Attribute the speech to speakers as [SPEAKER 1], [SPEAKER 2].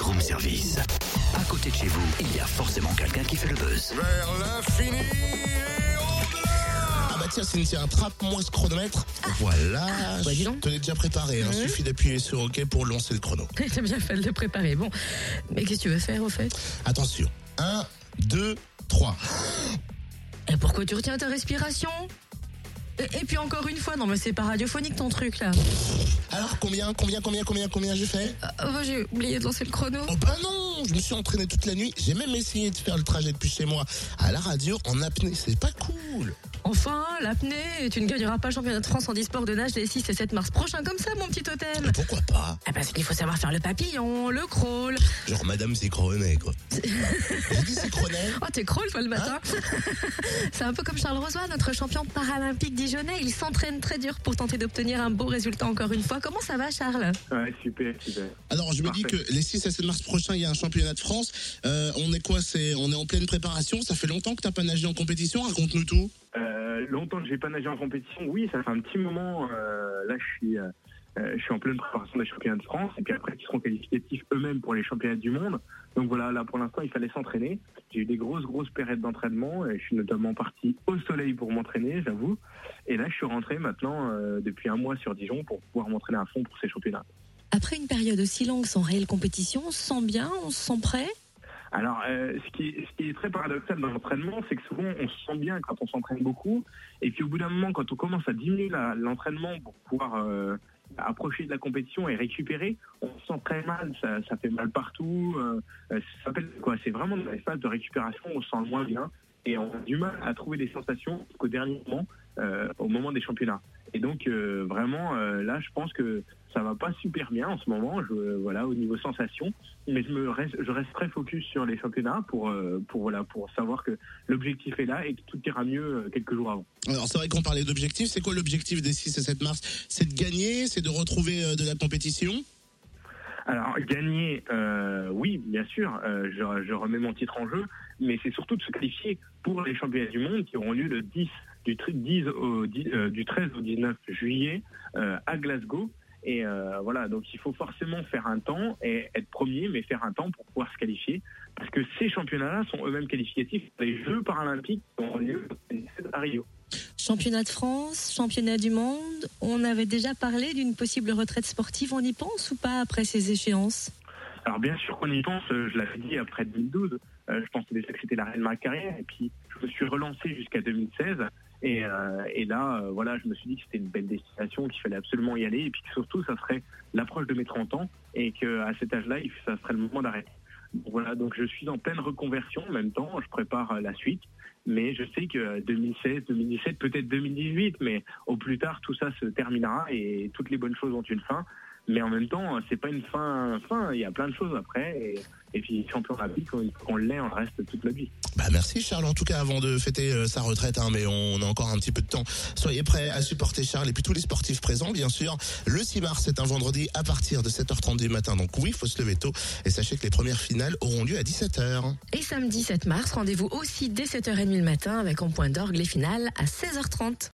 [SPEAKER 1] room service. À côté de chez vous, il y a forcément quelqu'un qui fait le buzz.
[SPEAKER 2] Vers l'infini et au-delà
[SPEAKER 3] Ah bah tiens Cynthia, attrape-moi ce chronomètre. Voilà,
[SPEAKER 4] bah, dis
[SPEAKER 3] je
[SPEAKER 4] donc.
[SPEAKER 3] te l'ai déjà préparé. Il suffit d'appuyer sur OK pour lancer le chrono.
[SPEAKER 4] T'as bien fait de le préparer. Bon, mais qu'est-ce que tu veux faire au fait?
[SPEAKER 3] Attention, 1, 2, 3.
[SPEAKER 4] Et pourquoi tu retiens ta respiration? Et, et puis encore une fois, non mais c'est pas radiophonique ton truc là.
[SPEAKER 3] Alors combien, combien, combien, combien, combien j'ai fait?
[SPEAKER 4] Oh, bah, j'ai oublié de lancer le chrono.
[SPEAKER 3] Oh bah non, je me suis entraîné toute la nuit. J'ai même essayé de faire le trajet depuis chez moi à la radio en apnée. C'est pas cool.
[SPEAKER 4] Enfin, l'apnée, tu ne gagneras pas le championnat de France en e-sport de nage les 6 et 7 mars prochains comme ça, mon petit totem.
[SPEAKER 3] Mais pourquoi pas?
[SPEAKER 4] Ah parce qu'il faut savoir faire le papillon, le crawl.
[SPEAKER 3] Genre Madame Zécronet, quoi. J'ai dit Zécronet
[SPEAKER 4] Oh, t'es crawl, toi, le matin. c'est un peu comme Charles Rosoy, notre champion paralympique dijonnais. Il s'entraîne très dur pour tenter d'obtenir un beau résultat encore une fois. Comment ça va, Charles?
[SPEAKER 5] Ouais, super, super.
[SPEAKER 3] Alors je me dis que les 6 à 7 mars prochains, il y a un championnat de France. Euh, on est quoi? C'est on est en pleine préparation. Ça fait longtemps que t'as pas nagé en compétition. Raconte-nous tout.
[SPEAKER 5] Euh, longtemps que j'ai pas nagé en compétition, oui, ça fait un petit moment. euh, là, je suis, euh, je suis en pleine préparation des championnats de France, et puis après, ils seront qualificatifs eux-mêmes pour les championnats du monde. Donc voilà, là pour l'instant, il fallait s'entraîner. J'ai eu des grosses, grosses périodes d'entraînement, et je suis notamment parti au soleil pour m'entraîner, j'avoue. Et là, je suis rentré maintenant euh, depuis un mois sur Dijon pour pouvoir m'entraîner à fond pour ces championnats.
[SPEAKER 4] Après une période aussi longue sans réelle compétition, on se sent bien, on se sent prêt?
[SPEAKER 5] Alors, euh, ce, qui est, ce qui est très paradoxal dans l'entraînement, c'est que souvent on se sent bien quand on s'entraîne beaucoup, et puis au bout d'un moment, quand on commence à diminuer l'entraînement pour pouvoir euh, approcher de la compétition et récupérer, on se sent très mal, ça, fait mal partout. euh, euh, C'est vraiment dans les phases de récupération, on se sent le moins bien, et on a du mal à trouver des sensations qu'au dernier moment, euh, au moment des championnats. Et donc euh, vraiment, euh, là, je pense que ça va pas super bien en ce moment, je, voilà, au niveau sensation mais je me reste, je reste très focus sur les championnats pour, euh, pour voilà, pour savoir que l'objectif est là et que tout ira mieux euh, quelques jours avant.
[SPEAKER 3] Alors c'est vrai qu'on parlait d'objectifs. C'est quoi l'objectif des 6 et 7 mars? C'est de gagner, c'est de retrouver euh, de la compétition?
[SPEAKER 5] Alors gagner, euh, oui, bien sûr, euh, je, je remets mon titre en jeu, mais c'est surtout de se qualifier pour les championnats du monde qui auront lieu le 10 du, tr- 10 au, 10, euh, du 13 au 19 juillet euh, à Glasgow. Et euh, voilà, donc il faut forcément faire un temps et être premier, mais faire un temps pour pouvoir se qualifier, parce que ces championnats-là sont eux-mêmes qualificatifs pour les Jeux paralympiques qui auront lieu à Rio.
[SPEAKER 4] Championnat de France, championnat du monde, on avait déjà parlé d'une possible retraite sportive, on y pense ou pas après ces échéances?
[SPEAKER 5] Alors bien sûr qu'on y pense, euh, je l'avais dit après 2012, euh, je pensais déjà que c'était l'arrêt de ma carrière, et puis je me suis relancé jusqu'à 2016, et, euh, et là, euh, voilà, je me suis dit que c'était une belle destination, qu'il fallait absolument y aller, et puis que surtout, ça serait l'approche de mes 30 ans, et qu'à cet âge-là, ça serait le moment d'arrêter. Voilà, donc je suis en pleine reconversion en même temps, je prépare euh, la suite, mais je sais que 2016, 2017, peut-être 2018, mais au plus tard, tout ça se terminera, et toutes les bonnes choses ont une fin. Mais en même temps, c'est pas une fin, fin. Il y a plein de choses après. Et, et puis, champion rapide, quand on l'est, on reste toute la vie.
[SPEAKER 3] Bah merci Charles. En tout cas avant de fêter euh, sa retraite, hein, mais on a encore un petit peu de temps. Soyez prêts à supporter Charles et puis tous les sportifs présents, bien sûr. Le 6 mars, c'est un vendredi à partir de 7h30 du matin. Donc oui, il faut se lever tôt. Et sachez que les premières finales auront lieu à 17h.
[SPEAKER 4] Et samedi 7 mars, rendez-vous aussi dès 7h30 le matin avec en point d'orgue les finales à 16h30.